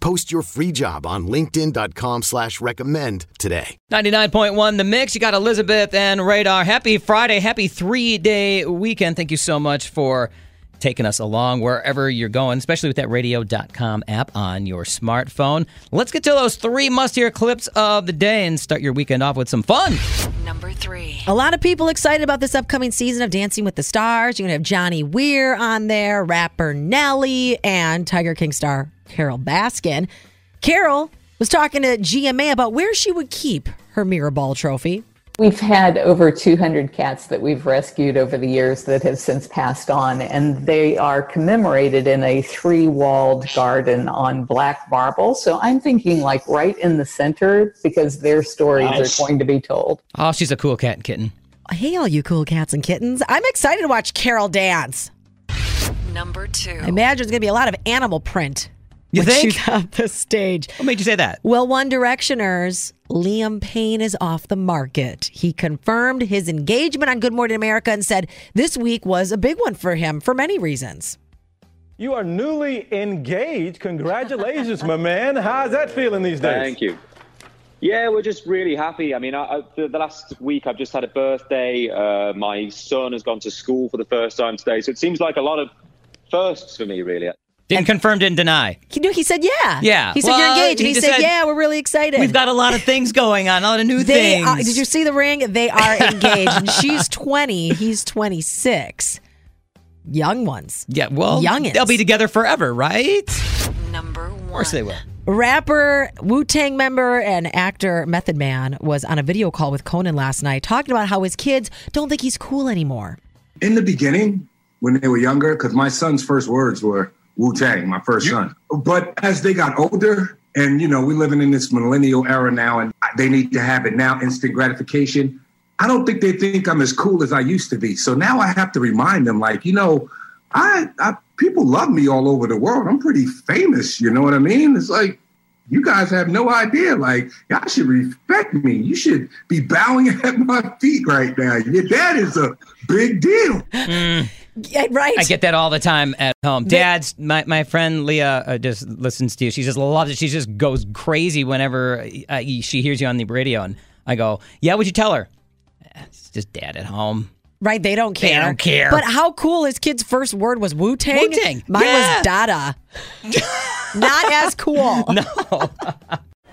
Post your free job on linkedin.com slash recommend today. 99.1 The Mix. You got Elizabeth and Radar. Happy Friday. Happy three-day weekend. Thank you so much for taking us along wherever you're going, especially with that radio.com app on your smartphone. Let's get to those three must-hear clips of the day and start your weekend off with some fun. Number three. A lot of people excited about this upcoming season of Dancing with the Stars. You're going to have Johnny Weir on there, rapper Nelly, and Tiger King star Carole Baskin. Carole was talking to GMA about where she would keep her mirror ball trophy. We've had over 200 cats that we've rescued over the years that have since passed on, and they are commemorated in a three walled garden on black marble. So I'm thinking like right in the center because their stories Nice. are going to be told. Oh, she's a cool cat and kitten. Hey, all you cool cats and kittens. I'm excited to watch Carole dance. Number two. I imagine there's going to be a lot of animal print. You when think? She's on the stage. What made you say that? Well, One Directioners, Liam Payne is off the market. He confirmed his engagement on Good Morning America and said this week was a big one for him for many reasons. You are newly engaged. Congratulations, my man. How's that feeling these days? Thank you. Yeah, we're just really happy. I mean, I, I, the, the last week I've just had a birthday. Uh, my son has gone to school for the first time today, so it seems like a lot of firsts for me, really. Didn't confirm, didn't deny. He, knew, he said, yeah. Yeah. He said, Well, you're engaged. And he he said, said, yeah, we're really excited. We've got a lot of things going on, a lot of new they things. Are, did you see the ring? They are engaged. and she's 20. He's 26. Young ones. Yeah, well, Youngins. they'll be together forever, right? Number one. Of course they will. Rapper, Wu Tang member, and actor Method Man was on a video call with Conan last night talking about how his kids don't think he's cool anymore. in the beginning when they were younger, because my son's first words were Wu Tang, my first son. But as they got older, and you know, we're living in this millennial era now, and they need to have it now, instant gratification. I don't think they think I'm as cool as I used to be. So now I have to remind them, like, you know, I, I people love me all over the world. I'm pretty famous. You know what I mean? It's like you guys have no idea. Like, y'all should respect me. You should be bowing at my feet right now. Your dad is a big deal. Mm. Yeah, right. I get that all the time at home. Dad's my, my friend Leah uh, just listens to you. She just loves it. She just goes crazy whenever uh, she hears you on the radio. And I go, "Yeah, would you tell her?" "Eh, It's just dad at home. Right? They don't care. They don't care. But how cool his kid's first word was Wu Tang? Wu-Tang, Mine yeah. was Dada. Not as cool. No.